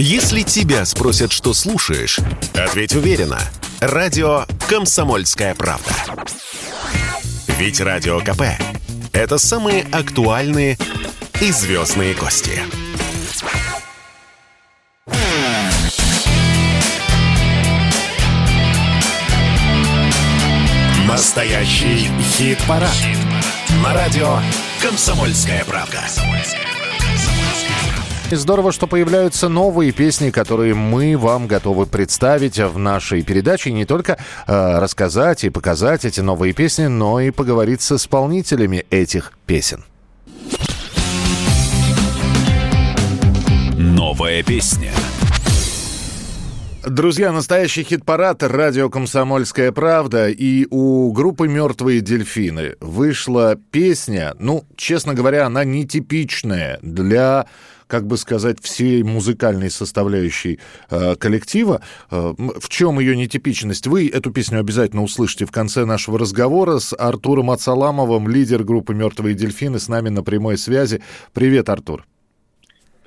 Если тебя спросят, что слушаешь, ответь уверенно. Радио «Комсомольская правда». Ведь Радио КП – это самые актуальные и звездные гости. Настоящий хит-парад. Хит На радио «Комсомольская правда». И здорово, что появляются новые песни, которые мы вам готовы представить в нашей передаче. И не только э, рассказать и показать эти новые песни, но и поговорить с исполнителями этих песен. Новая песня. Друзья, настоящий хит-парад «Радио Комсомольская правда» и у группы «Мертвые дельфины» вышла песня, ну, честно говоря, она нетипичная для как бы сказать, всей музыкальной составляющей э, коллектива. Э, в чем ее нетипичность? Вы эту песню обязательно услышите в конце нашего разговора с Артуром Ацаламовым, лидер группы «Мертвые дельфины», с нами на прямой связи. Привет, Артур.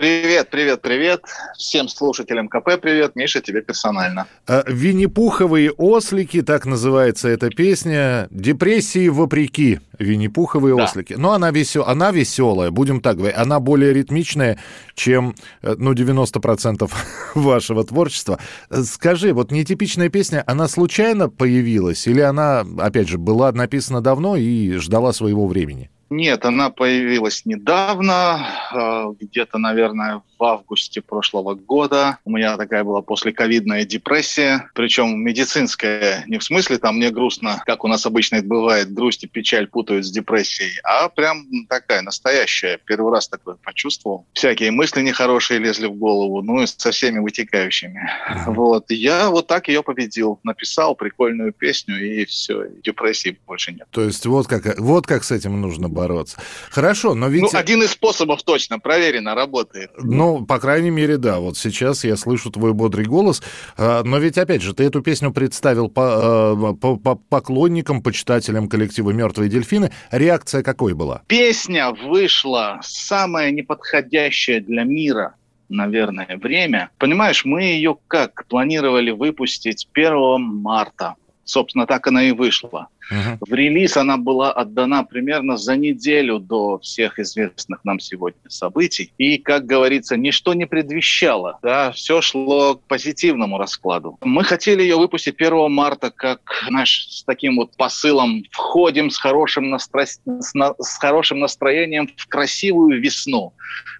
Привет, привет, привет. Всем слушателям КП привет. Миша, тебе персонально. Э, Винни-Пуховые ослики, так называется эта песня. Депрессии вопреки. Винни-Пуховые да. ослики. Но она, весел... она веселая, будем так говорить. Она более ритмичная, чем э, ну, 90% вашего творчества. Скажи, вот нетипичная песня, она случайно появилась? Или она, опять же, была написана давно и ждала своего времени? Нет, она появилась недавно, э, где-то, наверное, в августе прошлого года. У меня такая была послековидная депрессия, причем медицинская, не в смысле там мне грустно, как у нас обычно это бывает, грусть и печаль путают с депрессией, а прям такая настоящая. Первый раз такое почувствовал. Всякие мысли нехорошие лезли в голову, ну и со всеми вытекающими. Вот. Я вот так ее победил. Написал прикольную песню, и все, депрессии больше нет. То есть вот как, вот как с этим нужно бороться. Хорошо, но ведь... Ну, один из способов точно, проверено, работает. Ну, по крайней мере, да. Вот сейчас я слышу твой бодрый голос. А, но ведь, опять же, ты эту песню представил по, а, по, по поклонникам, почитателям коллектива «Мертвые дельфины». Реакция какой была? Песня вышла самая неподходящая для мира наверное, время. Понимаешь, мы ее как планировали выпустить 1 марта. Собственно, так она и вышла. Uh-huh. В релиз она была отдана примерно за неделю до всех известных нам сегодня событий. И, как говорится, ничто не предвещало. Да, все шло к позитивному раскладу. Мы хотели ее выпустить 1 марта, как, знаешь, с таким вот посылом «Входим с хорошим, настро... с, на... с хорошим настроением в красивую весну».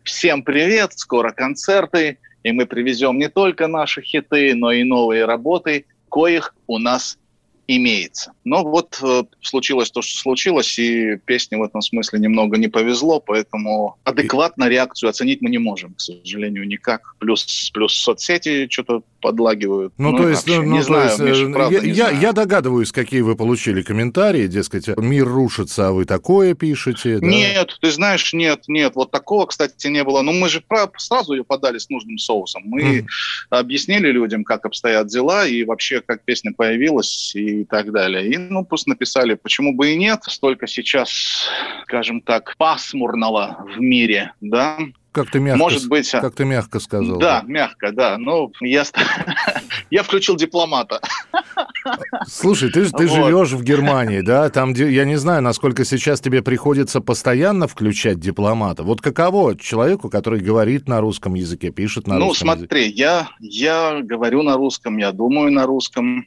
Всем привет, скоро концерты, и мы привезем не только наши хиты, но и новые работы, коих у нас имеется. Но вот э, случилось то, что случилось, и песне в этом смысле немного не повезло, поэтому адекватно реакцию оценить мы не можем, к сожалению, никак. Плюс, плюс соцсети что-то подлагивают. Ну, ну то есть, ну, не то знаю, есть, Миша, э, правда, я, не я, знаю. я догадываюсь, какие вы получили комментарии, дескать, мир рушится, а вы такое пишете. Да? Нет, ты знаешь, нет, нет, вот такого, кстати, не было. Ну, мы же сразу ее подали с нужным соусом. Мы mm. объяснили людям, как обстоят дела, и вообще, как песня появилась, и так далее. И, ну, просто написали, почему бы и нет. Столько сейчас, скажем так, пасмурного в мире, да, как ты мягко, Может быть, как ты мягко сказал. Да, да. мягко, да. Ну, я, я включил дипломата. Слушай, ты, ты вот. живешь в Германии, да? Там, я не знаю, насколько сейчас тебе приходится постоянно включать дипломата. Вот каково человеку, который говорит на русском языке, пишет на ну, русском языке? Ну, смотри, я говорю на русском, я думаю на русском.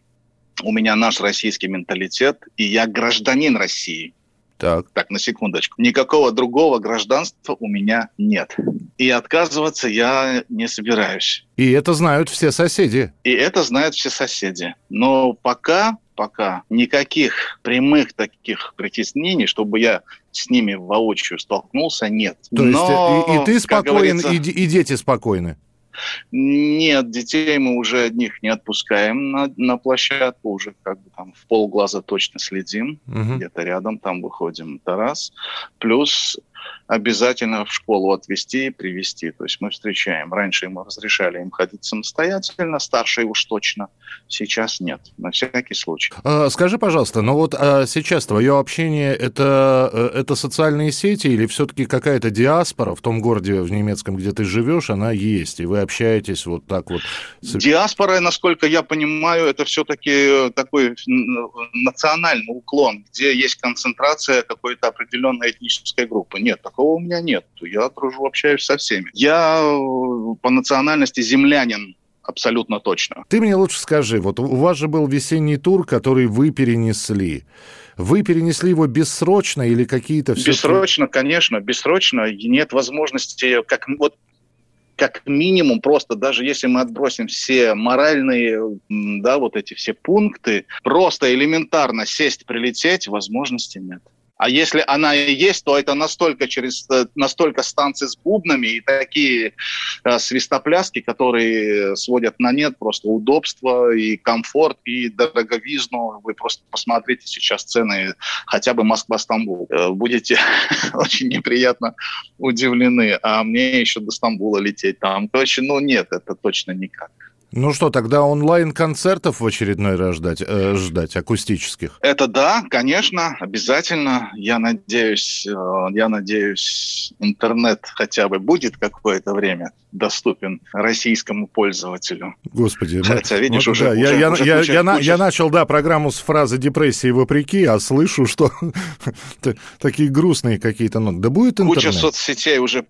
У меня наш российский менталитет, и я гражданин России. Так. так, на секундочку. Никакого другого гражданства у меня нет. И отказываться я не собираюсь. И это знают все соседи. И это знают все соседи. Но пока, пока никаких прямых таких притеснений, чтобы я с ними воочию столкнулся, нет. То есть Но, и, и ты спокоен, и, и дети спокойны? Нет, детей мы уже одних не отпускаем на, на площадку, уже как бы там в полглаза точно следим, угу. где-то рядом там выходим. Это раз. Плюс обязательно в школу отвезти и привести. То есть мы встречаем. Раньше мы разрешали им ходить самостоятельно, старшие уж точно. Сейчас нет, на всякий случай. А, скажи, пожалуйста, ну вот а сейчас твое общение это, э, это социальные сети или все-таки какая-то диаспора в том городе в немецком, где ты живешь, она есть, и вы общаетесь вот так вот? Диаспора, насколько я понимаю, это все-таки такой национальный уклон, где есть концентрация какой-то определенной этнической группы. Нет, такого у меня нет. Я дружу, общаюсь со всеми. Я э, по национальности землянин, абсолютно точно. Ты мне лучше скажи, вот у вас же был весенний тур, который вы перенесли. Вы перенесли его бессрочно или какие-то... Бессрочно, конечно, бессрочно. Нет возможности, как вот как минимум просто, даже если мы отбросим все моральные, да, вот эти все пункты, просто элементарно сесть, прилететь, возможности нет. А если она и есть, то это настолько через э, настолько станции с бубнами и такие э, свистопляски, которые сводят на нет просто удобство и комфорт и дороговизну. Вы просто посмотрите сейчас цены хотя бы Москва-Стамбул. Э, будете очень неприятно удивлены. А мне еще до Стамбула лететь там. Точно, ну нет, это точно никак. Ну что, тогда онлайн-концертов в очередной раз ждать, э, ждать, акустических? Это да, конечно, обязательно. Я надеюсь, э, я надеюсь, интернет хотя бы будет какое-то время доступен российскому пользователю. Господи, Хотя, видишь, ну, уже, да, уже, я, уже, я, куча, я, куча... я начал, да, программу с фразы депрессии вопреки, а слышу, что такие грустные какие-то ноты. Да будет интернет? Куча соцсетей уже,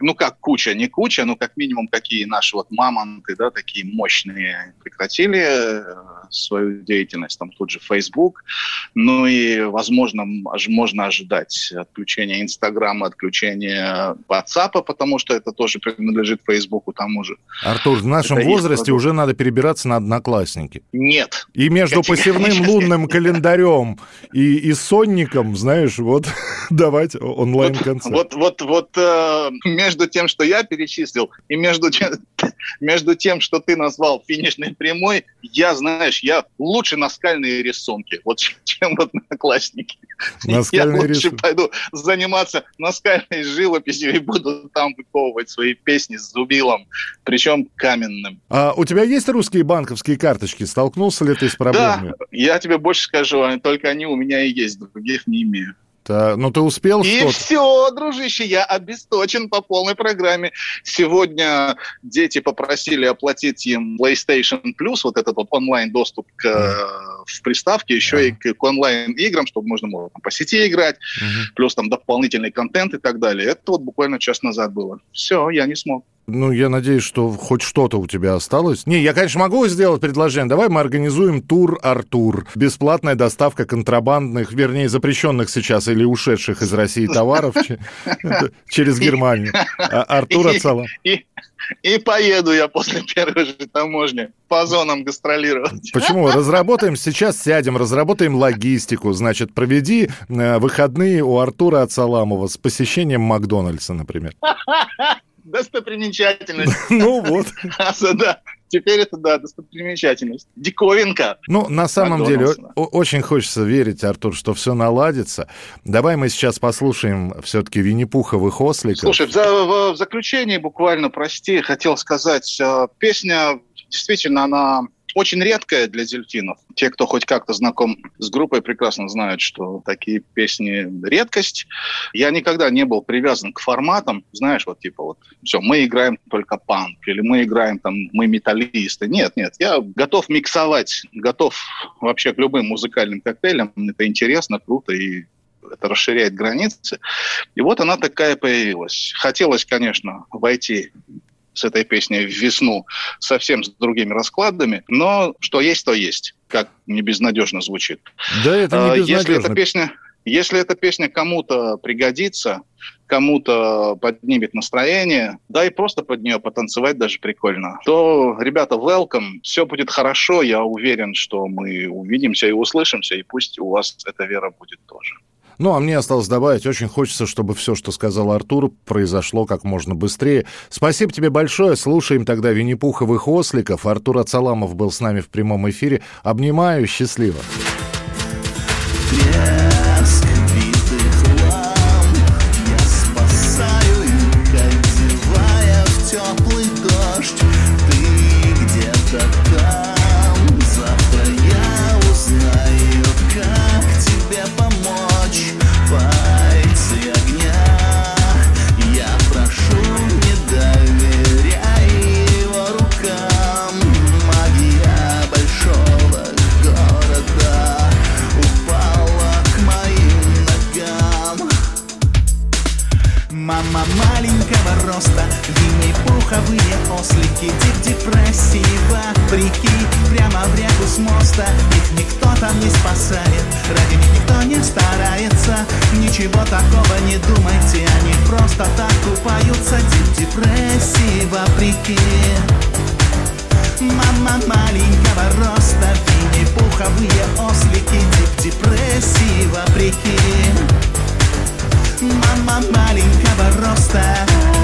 ну как куча, не куча, но как минимум какие наши вот мамонты, да, такие мощные прекратили э, свою деятельность, там тут же Facebook, ну и, возможно, можно ожидать отключения Инстаграма, отключения WhatsApp, потому что это тоже принадлежит Фейсбуку тому же. Артур, в нашем это возрасте уже надо перебираться на одноклассники. Нет. И между посевным лунным календарем и, и сонником, знаешь, вот давать онлайн-концерт. Вот, вот, вот, вот э, между тем, что я перечислил, и между, между тем, что ты назвал финишной прямой, я, знаешь, я лучше наскальные рисунки, вот чем вот одноклассники. Наскальные я лучше рисунки. пойду заниматься наскальной живописью и буду там выковывать свои песни с зубилом, причем каменным. А у тебя есть русские банковские карточки? Столкнулся ли ты с проблемой? Да, я тебе больше скажу, только они у меня и есть, других не имею. Так, ну ты успел И что-то? все, дружище, я обесточен по полной программе. Сегодня дети попросили оплатить им PlayStation Plus, вот этот вот онлайн-доступ к, mm. в приставке, еще mm. и к, к онлайн-играм, чтобы можно было по сети играть, mm-hmm. плюс там дополнительный контент и так далее. Это вот буквально час назад было. Все, я не смог. Ну, я надеюсь, что хоть что-то у тебя осталось. Не, я, конечно, могу сделать предложение. Давай мы организуем тур Артур. Бесплатная доставка контрабандных, вернее, запрещенных сейчас или ушедших из России товаров через Германию. А Артур Ацалам. И поеду я после первой же таможни по зонам гастролировать. Почему? Разработаем, сейчас сядем, разработаем логистику. Значит, проведи э, выходные у Артура Ацаламова с посещением Макдональдса, например. Достопримечательность. Ну вот. Да, теперь это, да, достопримечательность. Диковинка. Ну, на самом деле, очень хочется верить, Артур, что все наладится. Давай мы сейчас послушаем все-таки Винни-Пуховых осликов. Слушай, в, заключении буквально, прости, хотел сказать, э, песня действительно, она очень редкая для дельфинов. Те, кто хоть как-то знаком с группой, прекрасно знают, что такие песни — редкость. Я никогда не был привязан к форматам. Знаешь, вот типа вот, все, мы играем только панк, или мы играем там, мы металлисты. Нет, нет, я готов миксовать, готов вообще к любым музыкальным коктейлям. Это интересно, круто и это расширяет границы. И вот она такая появилась. Хотелось, конечно, войти с этой песней в весну совсем с другими раскладами, но что есть, то есть, как не безнадежно звучит. Да, это не безнадежно. Если эта песня, если эта песня кому-то пригодится, кому-то поднимет настроение, да и просто под нее потанцевать даже прикольно, то, ребята, welcome, все будет хорошо, я уверен, что мы увидимся и услышимся, и пусть у вас эта вера будет тоже. Ну, а мне осталось добавить, очень хочется, чтобы все, что сказал Артур, произошло как можно быстрее. Спасибо тебе большое. Слушаем тогда Винни-Пуховых осликов. Артур Ацаламов был с нами в прямом эфире. Обнимаю, счастливо. Без ослики. Дип депрессива, прикинь Прямо в реку с моста. Их никто там не спасает Ради них никто не старается. Ничего такого не думайте Они просто так купаются. Дип депрессива, прикинь Мама маленького роста Винни-пуховые ослики. Дип депрессива, прикинь Мама маленького роста